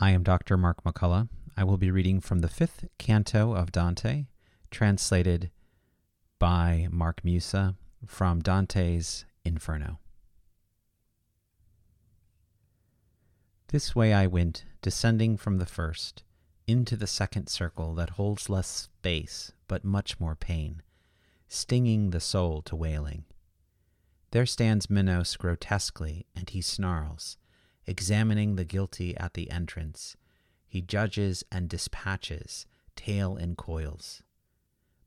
I am Dr. Mark McCullough. I will be reading from the fifth canto of Dante, translated by Mark Musa from Dante's Inferno. This way I went, descending from the first, into the second circle that holds less space but much more pain, stinging the soul to wailing. There stands Minos grotesquely, and he snarls examining the guilty at the entrance. He judges and dispatches, tail in coils.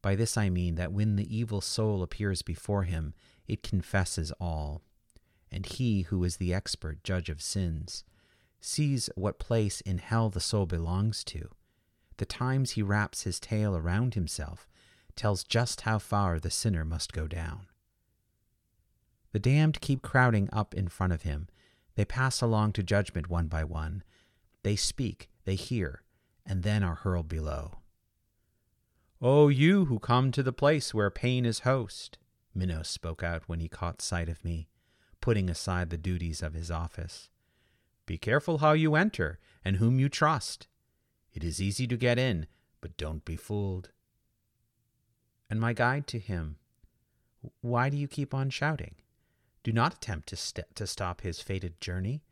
By this I mean that when the evil soul appears before him, it confesses all. And he who is the expert judge of sins sees what place in hell the soul belongs to. The times he wraps his tail around himself tells just how far the sinner must go down. The damned keep crowding up in front of him, they pass along to judgment one by one. They speak, they hear, and then are hurled below. O you who come to the place where pain is host, Minos spoke out when he caught sight of me, putting aside the duties of his office. Be careful how you enter and whom you trust. It is easy to get in, but don't be fooled. And my guide to him, Why do you keep on shouting? Do not attempt to, st- to stop his fated journey.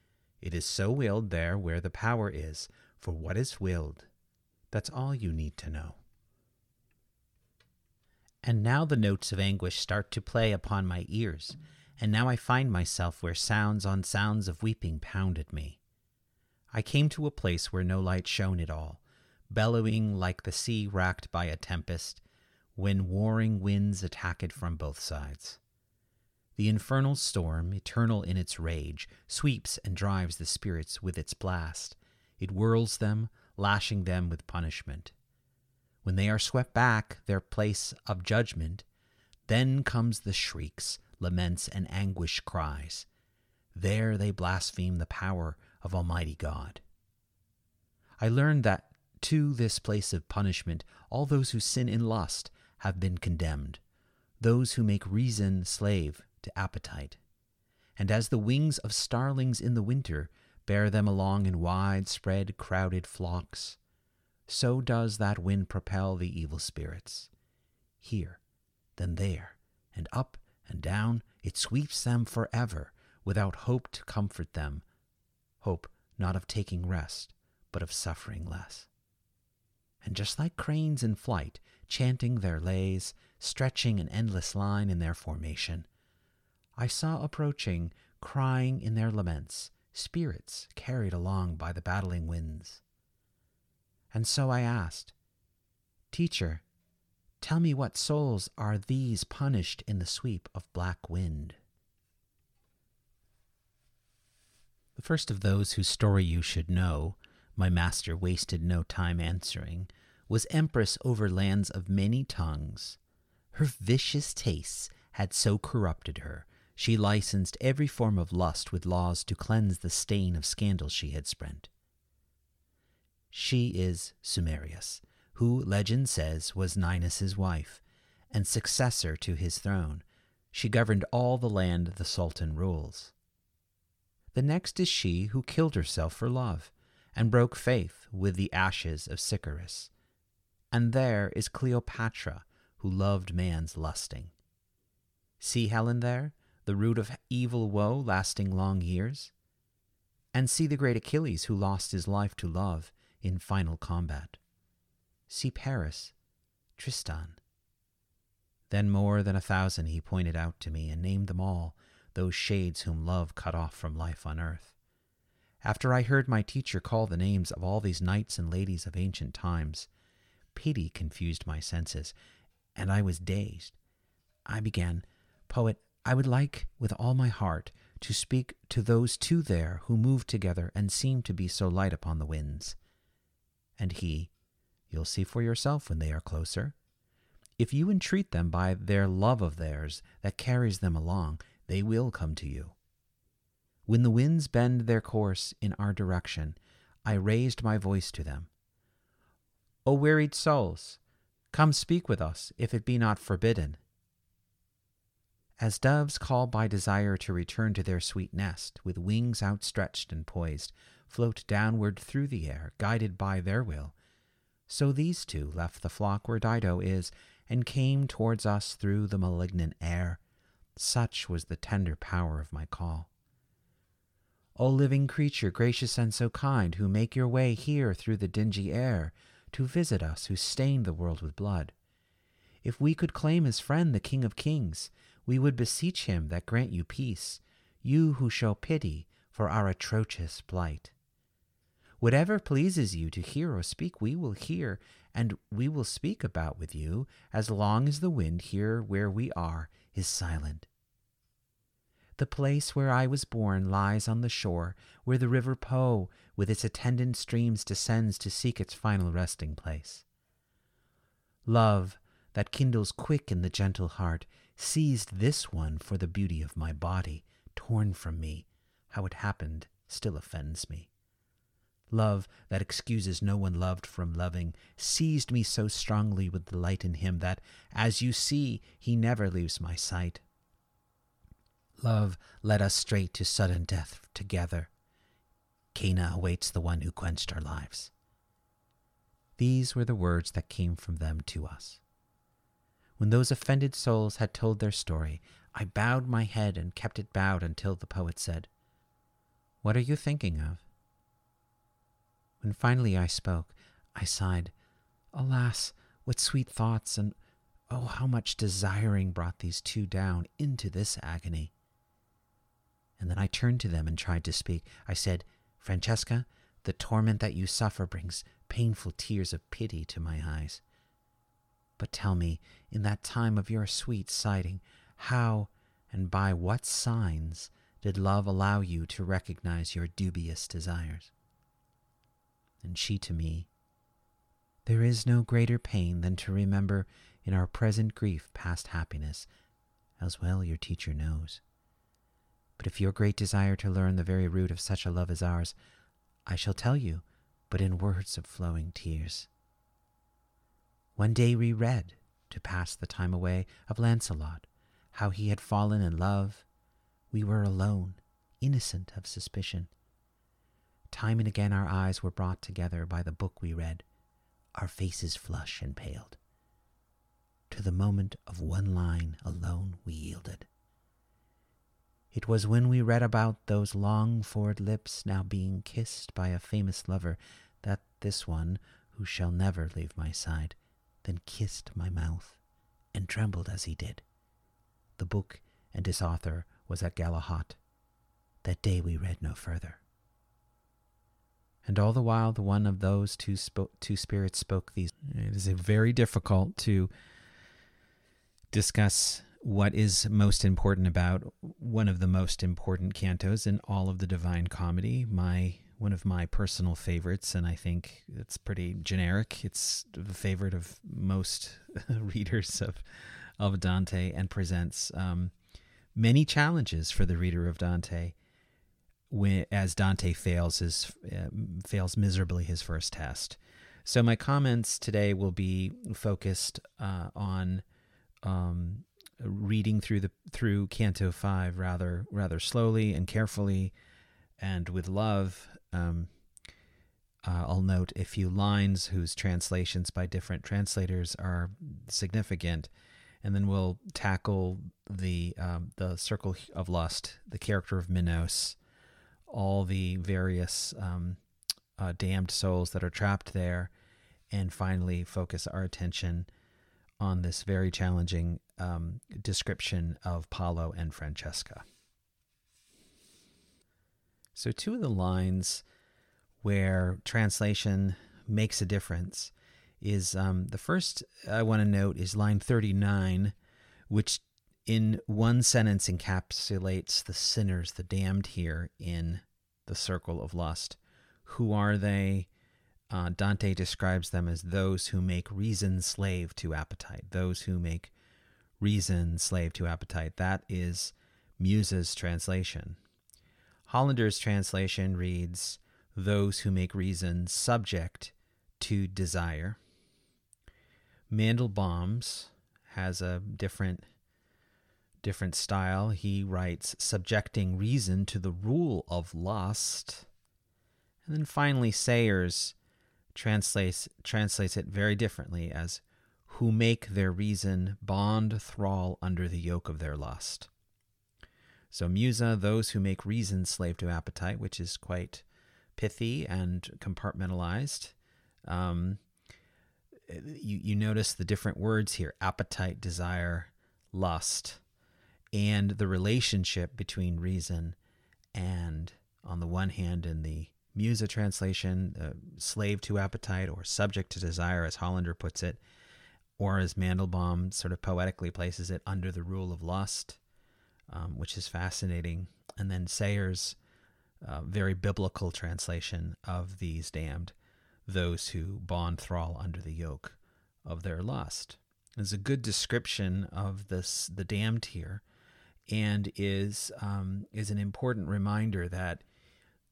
It is so willed there where the power is, for what is willed. That's all you need to know. And now the notes of anguish start to play upon my ears, and now I find myself where sounds on sounds of weeping pounded me. I came to a place where no light shone at all, bellowing like the sea racked by a tempest, when warring winds attack it from both sides. The infernal storm, eternal in its rage, sweeps and drives the spirits with its blast. It whirls them, lashing them with punishment. When they are swept back their place of judgment, then comes the shrieks, laments, and anguish cries. There they blaspheme the power of Almighty God. I learned that to this place of punishment all those who sin in lust have been condemned, those who make reason slave to appetite. And as the wings of starlings in the winter bear them along in wide spread, crowded flocks, so does that wind propel the evil spirits. Here, then there, and up and down, it sweeps them forever, without hope to comfort them, hope not of taking rest, but of suffering less. And just like cranes in flight, chanting their lays, stretching an endless line in their formation, I saw approaching, crying in their laments, spirits carried along by the battling winds. And so I asked, Teacher, tell me what souls are these punished in the sweep of black wind? The first of those whose story you should know, my master wasted no time answering, was Empress over lands of many tongues. Her vicious tastes had so corrupted her she licensed every form of lust with laws to cleanse the stain of scandal she had spread. She is Semiramis, who, legend says, was Ninus's wife, and successor to his throne. She governed all the land the Sultan rules. The next is she who killed herself for love, and broke faith with the ashes of Sichaeus. And there is Cleopatra, who loved man's lusting. See Helen there? The root of evil woe lasting long years? And see the great Achilles who lost his life to love in final combat. See Paris, Tristan. Then more than a thousand he pointed out to me and named them all, those shades whom love cut off from life on earth. After I heard my teacher call the names of all these knights and ladies of ancient times, pity confused my senses, and I was dazed. I began, Poet, I would like, with all my heart, to speak to those two there who move together and seem to be so light upon the winds. And he, You'll see for yourself when they are closer. If you entreat them by their love of theirs that carries them along, they will come to you. When the winds bend their course in our direction, I raised my voice to them. O wearied souls, come speak with us, if it be not forbidden. As doves call by desire to return to their sweet nest, with wings outstretched and poised, float downward through the air, guided by their will. So these two left the flock where Dido is, and came towards us through the malignant air. Such was the tender power of my call. O living creature, gracious and so kind, who make your way here through the dingy air, to visit us who stained the world with blood. If we could claim as friend the King of Kings, we would beseech him that grant you peace, you who show pity for our atrocious plight. Whatever pleases you to hear or speak, we will hear, and we will speak about with you, as long as the wind here where we are is silent. The place where I was born lies on the shore, where the river Po, with its attendant streams, descends to seek its final resting place. Love, that kindles quick in the gentle heart, seized this one for the beauty of my body, torn from me. How it happened still offends me. Love that excuses no one loved from loving seized me so strongly with delight in him that, as you see, he never leaves my sight. Love led us straight to sudden death together. Caina awaits the one who quenched our lives. These were the words that came from them to us. When those offended souls had told their story, I bowed my head and kept it bowed until the poet said, What are you thinking of? When finally I spoke, I sighed, Alas, what sweet thoughts, and oh, how much desiring brought these two down into this agony. And then I turned to them and tried to speak. I said, Francesca, the torment that you suffer brings painful tears of pity to my eyes. But tell me, in that time of your sweet sighting, how and by what signs did love allow you to recognize your dubious desires? and she to me. There is no greater pain than to remember in our present grief past happiness, as well your teacher knows. But if your great desire to learn the very root of such a love as ours, I shall tell you, but in words of flowing tears. One day we read, to pass the time away, of Lancelot, how he had fallen in love. We were alone, innocent of suspicion. Time and again our eyes were brought together by the book we read, our faces flushed and paled. To the moment of one line alone we yielded. It was when we read about those long forward lips now being kissed by a famous lover that this one, who shall never leave my side, then kissed my mouth and trembled as he did. The book and its author was at Galahad. That day we read no further. And all the while, the one of those two, spo- two spirits spoke these. It is very difficult to discuss what is most important about one of the most important cantos in all of the Divine Comedy. My one of my personal favorites, and I think it's pretty generic. It's the favorite of most readers of of Dante, and presents um, many challenges for the reader of Dante when, as Dante fails his uh, fails miserably his first test. So my comments today will be focused uh, on um, reading through the through Canto Five rather rather slowly and carefully, and with love. Um, uh, I'll note a few lines whose translations by different translators are significant, and then we'll tackle the um, the circle of lust, the character of Minos, all the various um, uh, damned souls that are trapped there, and finally focus our attention on this very challenging um, description of Paolo and Francesca. So, two of the lines where translation makes a difference is um, the first I want to note is line 39, which in one sentence encapsulates the sinners, the damned here in the circle of lust. Who are they? Uh, Dante describes them as those who make reason slave to appetite, those who make reason slave to appetite. That is Musa's translation. Hollander's translation reads, those who make reason subject to desire. Mandelbaum's has a different different style. He writes subjecting reason to the rule of lust. And then finally, Sayers translates translates it very differently as who make their reason bond thrall under the yoke of their lust. So Musa, those who make reason slave to appetite, which is quite pithy and compartmentalized. Um, you, you notice the different words here appetite, desire, lust, and the relationship between reason and, on the one hand, in the Musa translation, uh, slave to appetite or subject to desire, as Hollander puts it, or as Mandelbaum sort of poetically places it, under the rule of lust, um, which is fascinating. And then Sayers' uh, very biblical translation of these damned, those who bond thrall under the yoke of their lust. Is a good description of this the damned here, and is um, is an important reminder that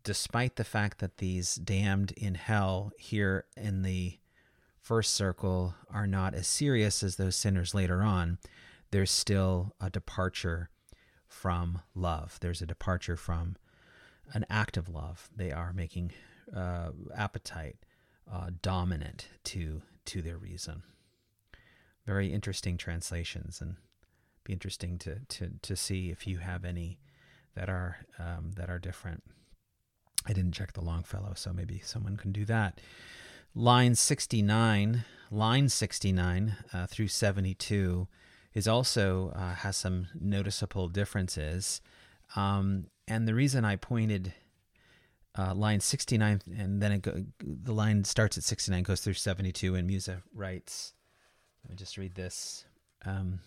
despite the fact that these damned in hell here in the first circle are not as serious as those sinners later on, there's still a departure from love. There's a departure from an act of love. They are making uh, appetite uh, dominant to to their reason. Very interesting translations, and be interesting to to to see if you have any that are um, that are different. I didn't check the Longfellow, so maybe someone can do that line 69, line 69 uh, through 72 is also uh, has some noticeable differences. Um, and the reason I pointed uh, line 69 and then go, the line starts at 69 goes through 72 and Musa writes let me just read this um,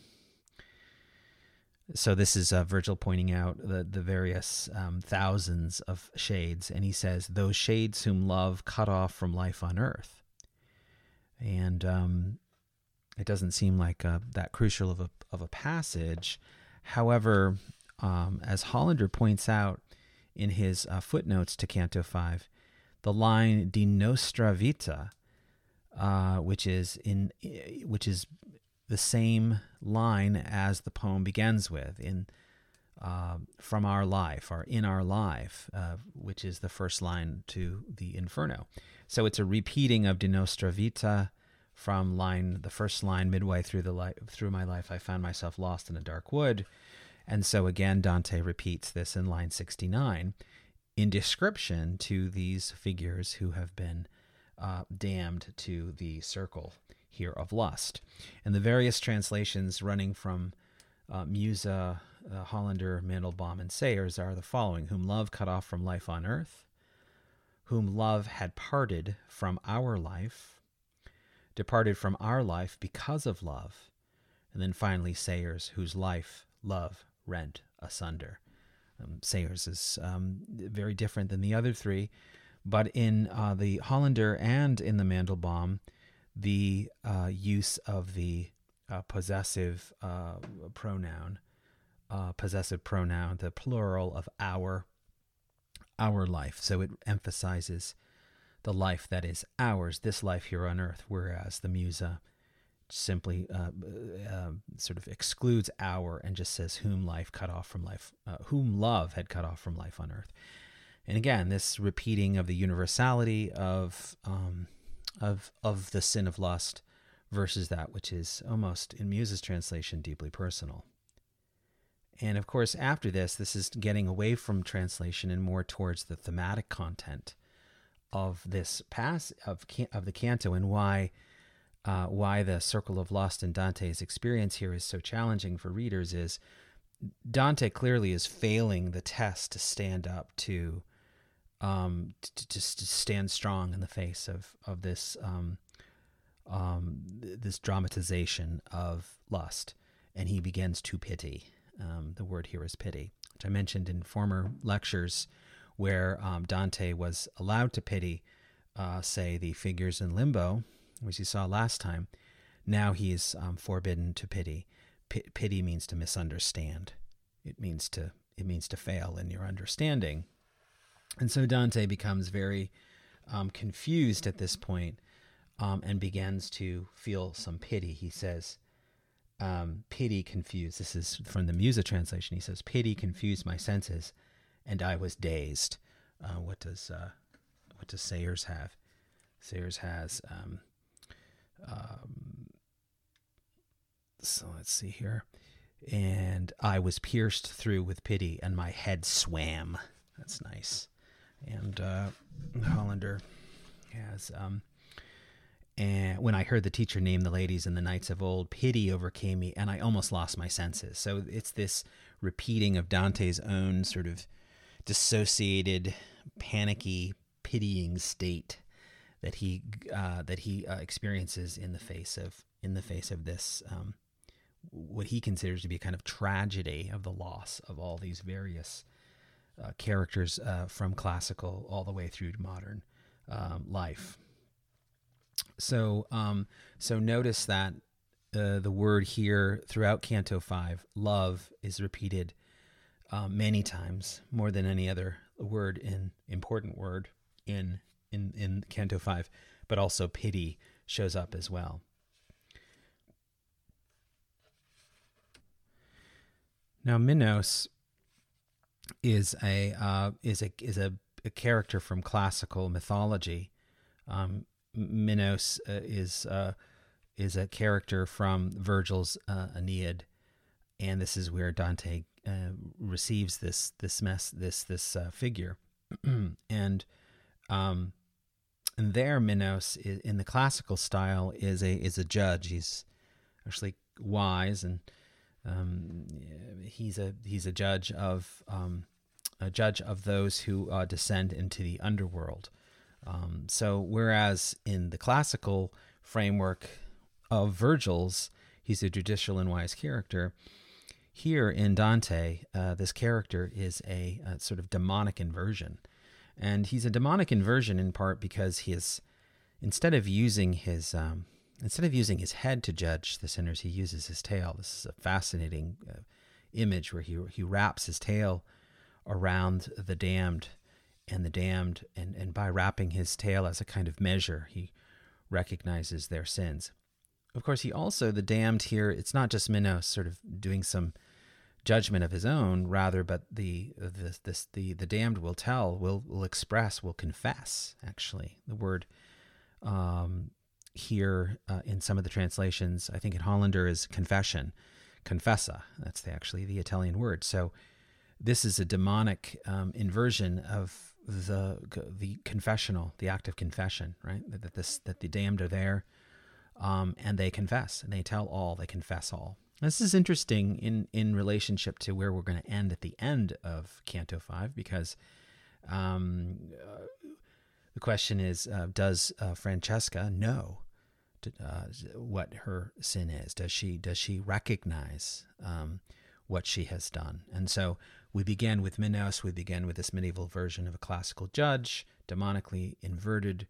so this is uh, Virgil pointing out the the various um, thousands of shades, and he says those shades whom love cut off from life on earth. And um, it doesn't seem like uh, that crucial of a of a passage. However, um, as Hollander points out in his uh, footnotes to Canto Five, the line "de nostra vita," uh, which is in which is the same line as the poem begins with in uh, from our life or in our life, uh, which is the first line to the Inferno. So it's a repeating of De Nostra Vita from line the first line midway through the life through my life. I found myself lost in a dark wood, and so again Dante repeats this in line sixty nine, in description to these figures who have been uh, damned to the circle here of lust. And the various translations running from uh, Musa, uh, Hollander, Mandelbaum, and Sayers are the following Whom love cut off from life on earth, whom love had parted from our life, departed from our life because of love, and then finally Sayers, whose life love rent asunder. Um, Sayers is um, very different than the other three, but in uh, the Hollander and in the Mandelbaum, the uh, use of the uh, possessive uh, pronoun, uh, possessive pronoun, the plural of our, our life. So it emphasizes the life that is ours, this life here on earth, whereas the Musa simply uh, uh, sort of excludes our and just says whom life cut off from life, whom love had cut off from life on earth. And again, this repeating of the universality of um, of of the sin of lust versus that which is almost in Musa's translation deeply personal. And of course, after this, this is getting away from translation and more towards the thematic content of this pass of of the canto and why uh, why the circle of lust in Dante's experience here is so challenging for readers is Dante clearly is failing the test to stand up to um, to just to stand strong in the face of of this um, um, this dramatization of lust, and he begins to pity. Um, the word here is pity, which I mentioned in former lectures, where um, Dante was allowed to pity, uh, say, the figures in limbo, which he saw last time. Now he is um, forbidden to pity. P- pity means to misunderstand. It means to it means to fail in your understanding and so Dante becomes very um, confused at this point, um, and begins to feel some pity. He says, um, Pity confused. This is from the Musa translation. He says, Pity confused my senses, and I was dazed. Uh, what does uh, what does Sayers have? Sayers has. Um, um, so let's see here. And I was pierced through with pity, and my head swam. That's nice. And uh, Hollander has. Um, and when I heard the teacher name the ladies and the knights of old, pity overcame me, and I almost lost my senses. So it's this repeating of Dante's own sort of dissociated, panicky, pitying state that he uh, that he uh, experiences in the face of in the face of this um, what he considers to be a kind of tragedy of the loss of all these various uh, characters uh, from classical all the way through to modern um, life. So, um, so notice that uh, the word here throughout Canto Five, love, is repeated uh, many times, more than any other word in important word in in in Canto Five, but also pity shows up as well. Now, Minos is a uh, is a is a, a, character from classical mythology. Um, Minos uh, is uh, is a character from Virgil's uh, Aeneid, and this is where Dante uh, receives this this mess this this uh, figure, and um, and there Minos in the classical style is a is a judge. He's actually wise and um, he's a he's a judge of um, a judge of those who uh, descend into the underworld. Um, so whereas in the classical framework of Virgil's, he's a judicial and wise character. Here in Dante, uh, this character is a, a, sort of demonic inversion. And he's a demonic inversion in part because he is, instead of using his um, Instead of using his head to judge the sinners, he uses his tail. This is a fascinating uh, image where he, he wraps his tail around the damned and the damned, and, and by wrapping his tail as a kind of measure, he recognizes their sins. Of course, he also, the damned here, it's not just Minos sort of doing some judgment of his own, rather, but the the this, the the damned will tell, will will express, will confess. Actually, the word um, here uh, in some of the translations, I think in Hollander is confession, confessa. That's the, actually the Italian word. So this is a demonic um, inversion of the the confessional, the act of confession, right? That this that the damned are there, um, and they confess and they tell all, they confess all. This is interesting in in relationship to where we're going to end at the end of Canto Five because. Um, uh, the question is, uh, does uh, Francesca know to, uh, what her sin is? Does she does she recognize um, what she has done? And so we begin with Minos. We begin with this medieval version of a classical judge, demonically inverted,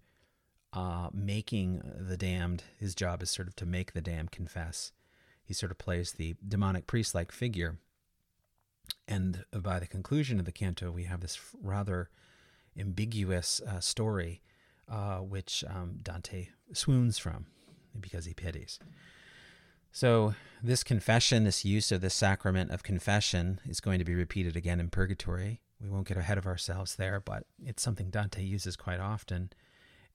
uh, making the damned. His job is sort of to make the damned confess. He sort of plays the demonic priest-like figure. And by the conclusion of the canto, we have this rather ambiguous uh, story, uh, which um, Dante swoons from because he pities. So, this confession, this use of the sacrament of confession, is going to be repeated again in purgatory. We won't get ahead of ourselves there, but it's something Dante uses quite often.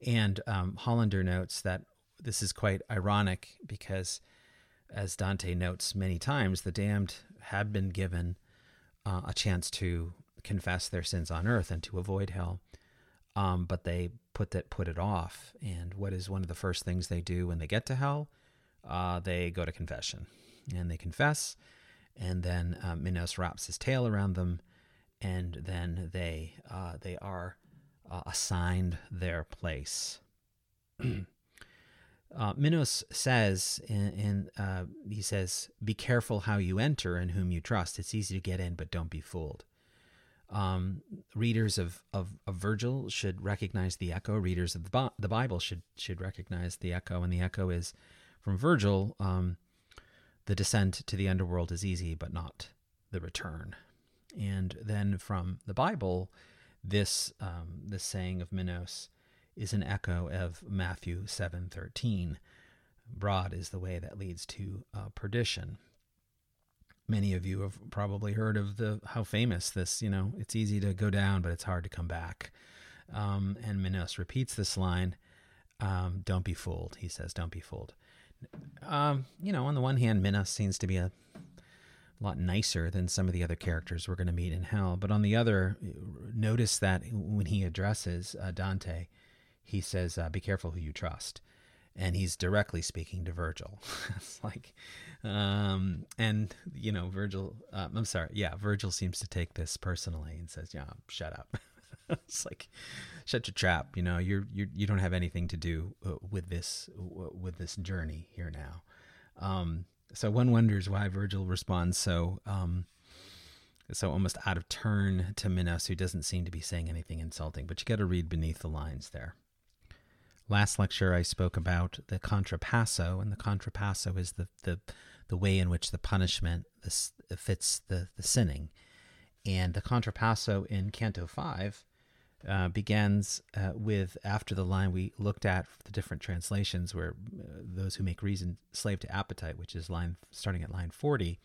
And um, Hollander notes that this is quite ironic because, as Dante notes many times, the damned had been given uh, a chance to confess their sins on earth and to avoid hell um, but they put that put it off. And what is one of the first things they do when they get to hell? Uh, they go to confession, and they confess, and then uh, Minos wraps his tail around them, and then they uh, they are uh, assigned their place. Uh, Minos says, in uh, he says, "Be careful how you enter and whom you trust. It's easy to get in, but don't be fooled." Um, readers of, of, of, Virgil should recognize the echo. Readers of the, the Bible should should recognize the echo, and the echo is from Virgil. Um, the descent to the underworld is easy, but not the return. And then from the Bible, this um, this saying of Minos is an echo of Matthew seven thirteen. Broad is the way that leads to uh, perdition many of you have probably heard of the how famous this you know it's easy to go down but it's hard to come back Um, and Minos repeats this line um, Don't be fooled. He says, Don't be fooled. Um, you know, on the one hand, Minos seems to be a lot nicer than some of the other characters we're going to meet in hell. But on the other, notice that when he addresses uh, Dante, he says, uh, Be careful who you trust. And he's directly speaking to Virgil. it's like, um, and, you know, Virgil, uh, I'm sorry, yeah, Virgil seems to take this personally and says, Yeah, shut up. it's like, shut your trap. You know, you're, you're, you don't have anything to do uh, with this, with this journey here now. Um, so one wonders why Virgil responds so um, so almost out of turn to Minos, who doesn't seem to be saying anything insulting. But you got to read beneath the lines there. Last lecture, I spoke about the contrapasso, and the contrapasso is the the, the way in which the punishment fits the, the sinning. And the contrapasso in Canto 5 uh, begins uh, with after the line we looked at the different translations where uh, those who make reason slave to appetite which is line starting at line 40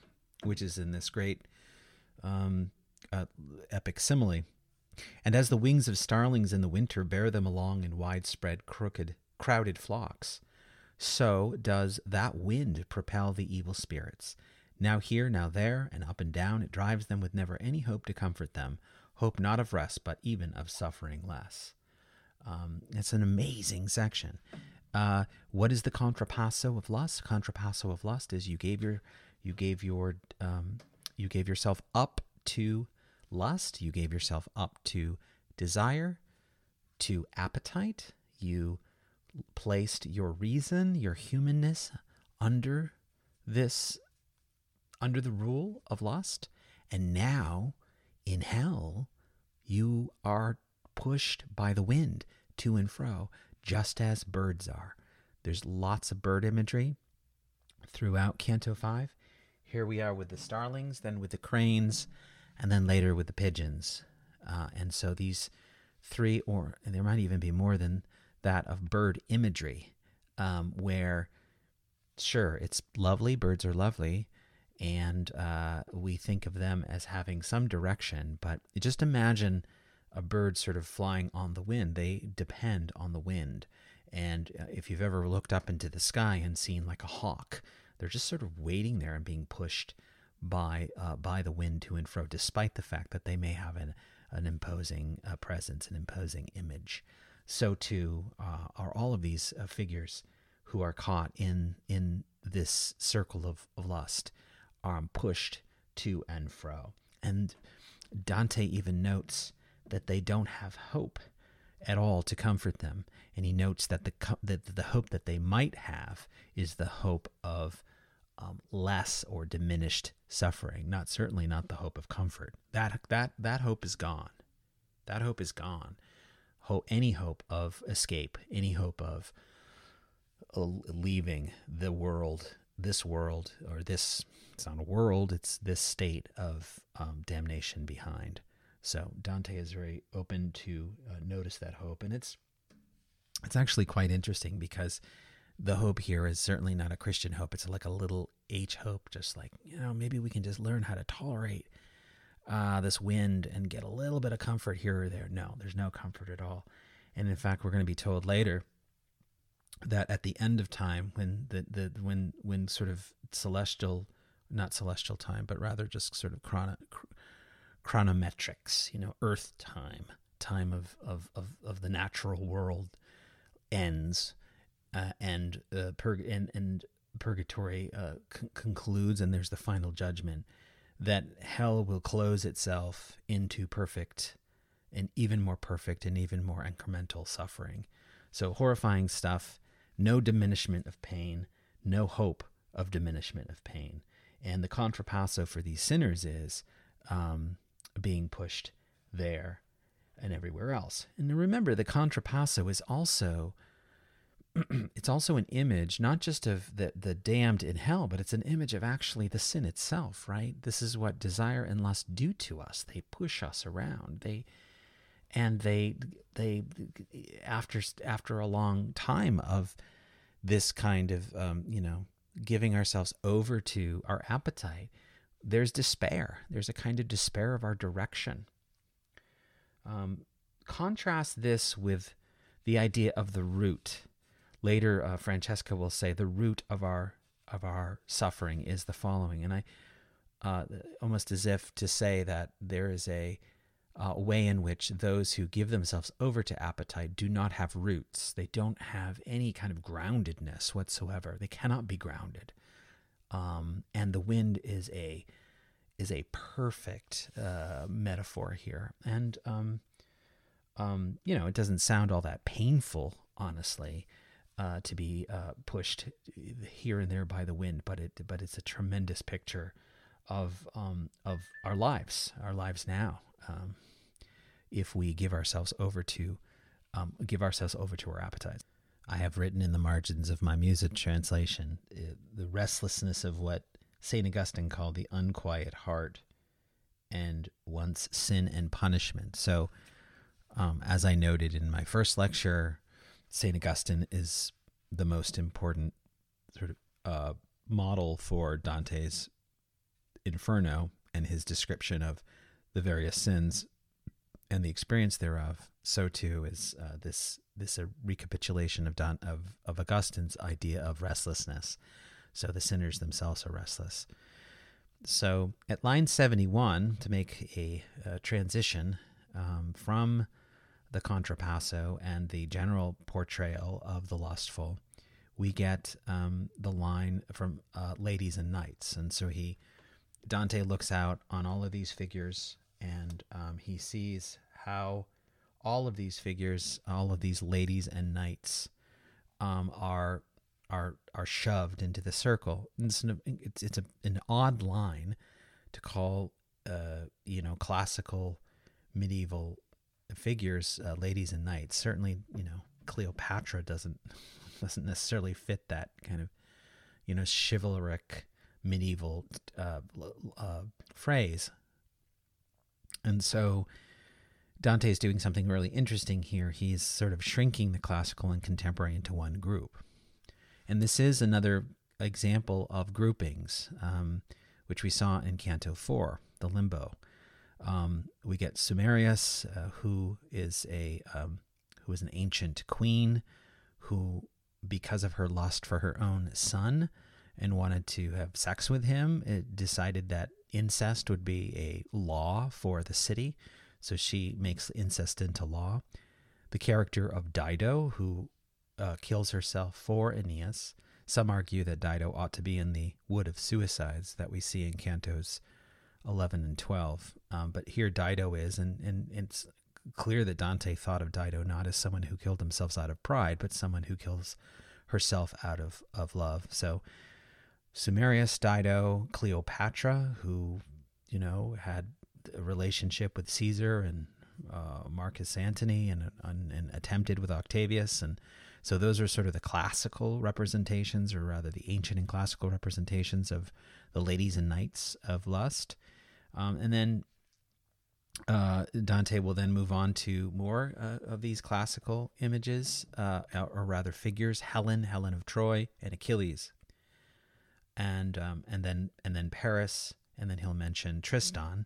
which is in this great um, uh, epic simile. And as the wings of starlings in the winter bear them along in widespread crooked crowded flocks so does that wind propel the evil spirits. Now here now there and up and down it drives them with never any hope to comfort them hope not of rest, but even of suffering less. Um, it's an amazing section. Uh, what is the contrapasso of lust? Contrapasso of lust is you gave your you gave your um, you gave yourself up to lust. You gave yourself up to desire, to appetite. You placed your reason, your humanness under this under the rule of lust, and now in hell, you are pushed by the wind to and fro, just as birds are. There's lots of bird imagery throughout Canto 5. Here we are with the starlings, then with the cranes, and then later with the pigeons. Uh, and so these three, or and there might even be more than that, of bird imagery, um, where sure, it's lovely, birds are lovely, and uh, we think of them as having some direction. But just imagine a bird sort of flying on the wind. They depend on the wind. And uh, if you've ever looked up into the sky and seen like a hawk, they're just sort of waiting there and being pushed by uh, by the wind to and fro, despite the fact that they may have an an imposing uh, presence, an imposing image. So too uh, are all of these uh, figures who are caught in in this circle of, of lust um, pushed to and fro. And Dante even notes that they don't have hope at all to comfort them. And he notes that the, that the hope that they might have is the hope of um, less or diminished suffering, not certainly not the hope of comfort. That, that, that hope is gone. That hope is gone. Hope, any hope of escape, any hope of uh, leaving the world this world or this it's not a world it's this state of um, damnation behind. So dante is very open to uh, notice that hope and it's it's actually quite interesting because the hope here is certainly not a christian hope it's like a little h hope just like you know maybe we can just learn how to tolerate uh, this wind and get a little bit of comfort here or there. No there's no comfort at all. And in fact we're going to be told later that at the end of time, when the, the when when sort of celestial, not celestial time, but rather just sort of chrono, chronometrics, you know, Earth time, time of of of, of the natural world ends, uh, and uh, purg- and and purgatory uh, con- concludes, and there's the final judgment. That hell will close itself into perfect, and even more perfect, and even more incremental suffering. So horrifying stuff no diminishment of pain, no hope of diminishment of pain. And the contrapasso for these sinners is um, being pushed there and everywhere else. And remember, the contrapasso is also it's also an image not just of the the damned in hell, but it's an image of actually the sin itself, right? This is what desire and lust do to us. They push us around. They and they they after after a long time of this kind of um, you know giving ourselves over to our appetite there's despair. There's a kind of despair of our direction. Um, contrast this with the idea of the root. Later, uh, Francesca will say the root of our of our suffering is the following, and I uh, almost as if to say that there is a uh, way in which those who give themselves over to appetite do not have roots. They don't have any kind of groundedness whatsoever. They cannot be grounded. Um, and the wind is a is a perfect uh, metaphor here. And um, um, you know, it doesn't sound all that painful, honestly, uh, to be uh, pushed here and there by the wind. But it but it's a tremendous picture of um, of our lives, our lives now. Um, if we give ourselves over to um, give ourselves over to our appetites. I have written in the margins of my Musa translation uh, the restlessness of what St. Augustine called the unquiet heart and once sin and punishment. So, um, as I noted in my first lecture, St. Augustine is the most important sort of uh, model for Dante's Inferno and his description of the various sins and the experience thereof. So too is uh, this this a recapitulation of Don of of Augustine's idea of restlessness. So the sinners themselves are restless. So at line seventy one, to make a, a transition um, from the contrapasso and the general portrayal of the lustful, we get um, the line from uh, ladies and knights, and so he Dante looks out on all of these figures and um, he sees how all of these figures, all of these ladies and knights, um, are are are shoved into the circle. It's an, it's, it's a, an odd line to call, uh, you know, classical medieval figures uh, ladies and knights. Certainly, you know, Cleopatra doesn't doesn't necessarily fit that kind of, you know, chivalric medieval uh, uh, phrase. And so Dante is doing something really interesting here. He's sort of shrinking the classical and contemporary into one group. And this is another example of groupings, um, which we saw in Canto 4, the Limbo. Um, we get Semiramis, uh, who is a um, who is an ancient queen, who, because of her lust for her own son, and wanted to have sex with him, it decided that incest would be a law for the city. So she makes incest into law. The character of Dido, who uh, kills herself for Aeneas. Some argue that Dido ought to be in the Wood of Suicides that we see in Cantos 11 and 12. Um, but here Dido is, and, and it's clear that Dante thought of Dido not as someone who killed themselves out of pride, but someone who kills herself out of, of love. So Semiramis, Dido, Cleopatra, who, you know, had a relationship with Caesar and uh, Marcus Antony and, and, and, attempted with Octavius. And so those are sort of the classical representations, or rather the ancient and classical representations of the ladies and knights of lust. Um, and then uh, Dante will then move on to more uh, of these classical images, uh, or rather figures: Helen, Helen of Troy, and Achilles and um, and then and then Paris, and then he'll mention Tristan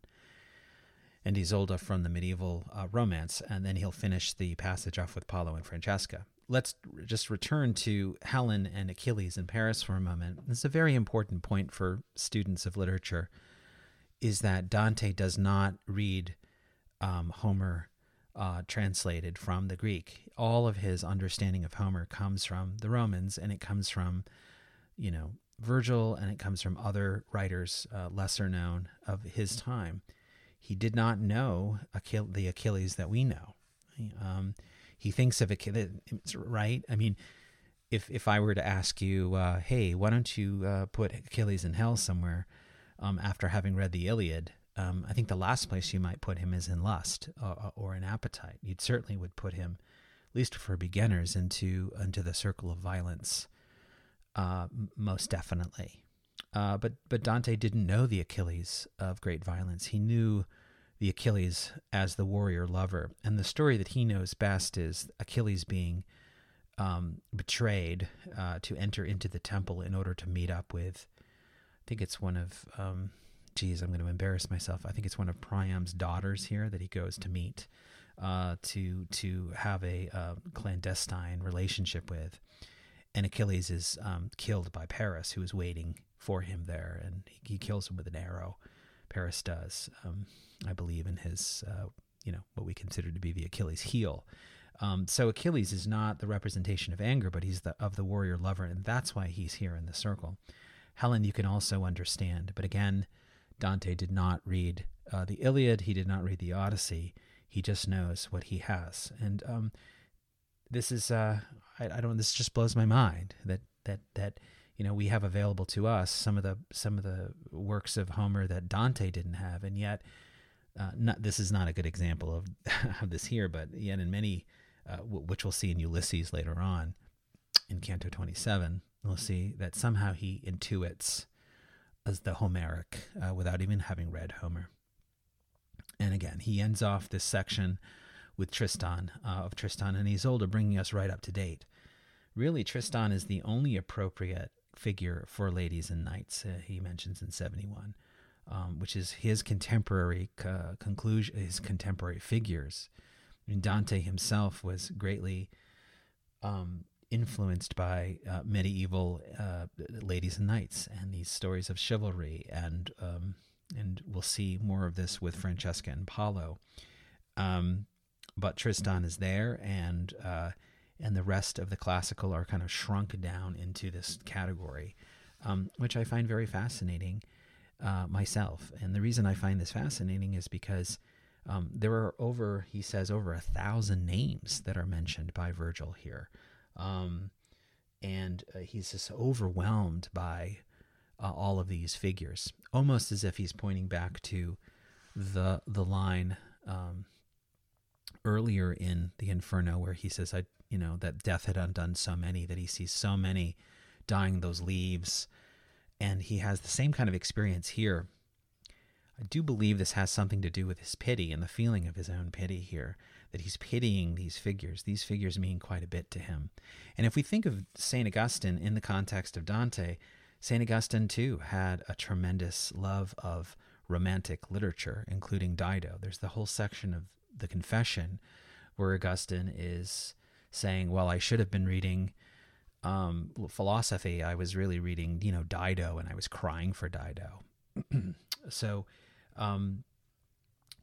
and Isolde from the medieval uh, romance, and then he'll finish the passage off with Paolo and Francesca. Let's just return to Helen and Achilles in Paris for a moment. This is a very important point for students of literature, is that Dante does not read um, Homer uh, translated from the Greek. All of his understanding of Homer comes from the Romans, and it comes from, you know, Virgil, and it comes from other writers uh, lesser known of his time. He did not know Achille, the Achilles that we know. Um, he thinks of Achilles, right? I mean, if if I were to ask you, uh, hey, why don't you uh, put Achilles in hell somewhere um, after having read the Iliad? Um, I think the last place you might put him is in lust uh, uh, or in appetite. You'd certainly would put him, at least for beginners, into into the circle of violence uh, most definitely. Uh, but but Dante didn't know the Achilles of great violence. He knew the Achilles as the warrior lover, and the story that he knows best is Achilles being um, betrayed uh, to enter into the temple in order to meet up with. I think it's one of. Um, geez, I'm going to embarrass myself. I think it's one of Priam's daughters here that he goes to meet. uh, to to have a uh, clandestine relationship with. And Achilles is um, killed by Paris, who is waiting for him there, and he, he kills him with an arrow. Paris does, um, I believe, in his uh, you know what we consider to be the Achilles heel. Um, so Achilles is not the representation of anger, but he's the of the warrior lover, and that's why he's here in the circle. Helen, you can also understand, but again, Dante did not read uh, the Iliad. He did not read the Odyssey. He just knows what he has, and um, this is uh, I, I don't. This just blows my mind that that that you know we have available to us some of the some of the works of Homer that Dante didn't have, and yet. Uh, not, this is not a good example of, of this here, but yet in many uh, which we'll see in Ulysses later on in Canto 27. We'll see that somehow he intuits as the Homeric uh, without even having read Homer. And again, he ends off this section with Tristan uh, of Tristan and Isolde, bringing us right up to date. Really, Tristan is the only appropriate figure for ladies and knights. Uh, he mentions in 71, um, which is his contemporary uh, conclusion, his contemporary figures mean, Dante himself was greatly um, influenced by uh, medieval uh, ladies and knights and these stories of chivalry, and um, and we'll see more of this with Francesca and Paolo. Um, but Tristan is there, and uh, and the rest of the classical are kind of shrunk down into this category, um, which I find very fascinating uh, myself. And the reason I find this fascinating is because um, there are over, he says, over a thousand names that are mentioned by Virgil here. Um, and uh, he's just overwhelmed by uh, all of these figures, almost as if he's pointing back to the the line um, earlier in the Inferno where he says, "I, you know, that death had undone so many that he sees so many dying those leaves," and he has the same kind of experience here I do believe this has something to do with his pity and the feeling of his own pity here, that he's pitying these figures. These figures mean quite a bit to him. And if we think of St. Augustine in the context of Dante, St. Augustine too had a tremendous love of romantic literature, including Dido. There's the whole section of the Confession where Augustine is saying, Well, I should have been reading um, philosophy. I was really reading, you know, Dido, and I was crying for Dido. so um,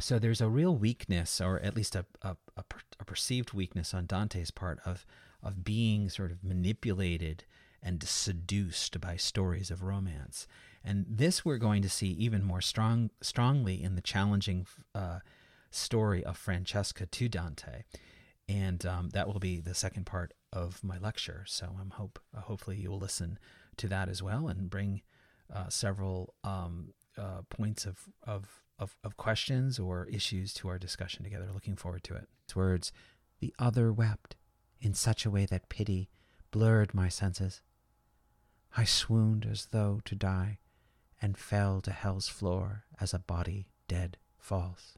so there's a real weakness, or at least a, a, a, a, perceived weakness on Dante's part of of being sort of manipulated and seduced by stories of romance. And this we're going to see even more strong strongly in the challenging uh, story of Francesca to Dante, and um, that will be the second part of my lecture. So I'm hope uh, hopefully you will listen to that as well and bring uh, several um, uh, points of, of, of, of questions or issues to our discussion together. Looking forward to it. His words, the other wept in such a way that pity blurred my senses. I swooned as though to die, and fell to hell's floor as a body dead falls.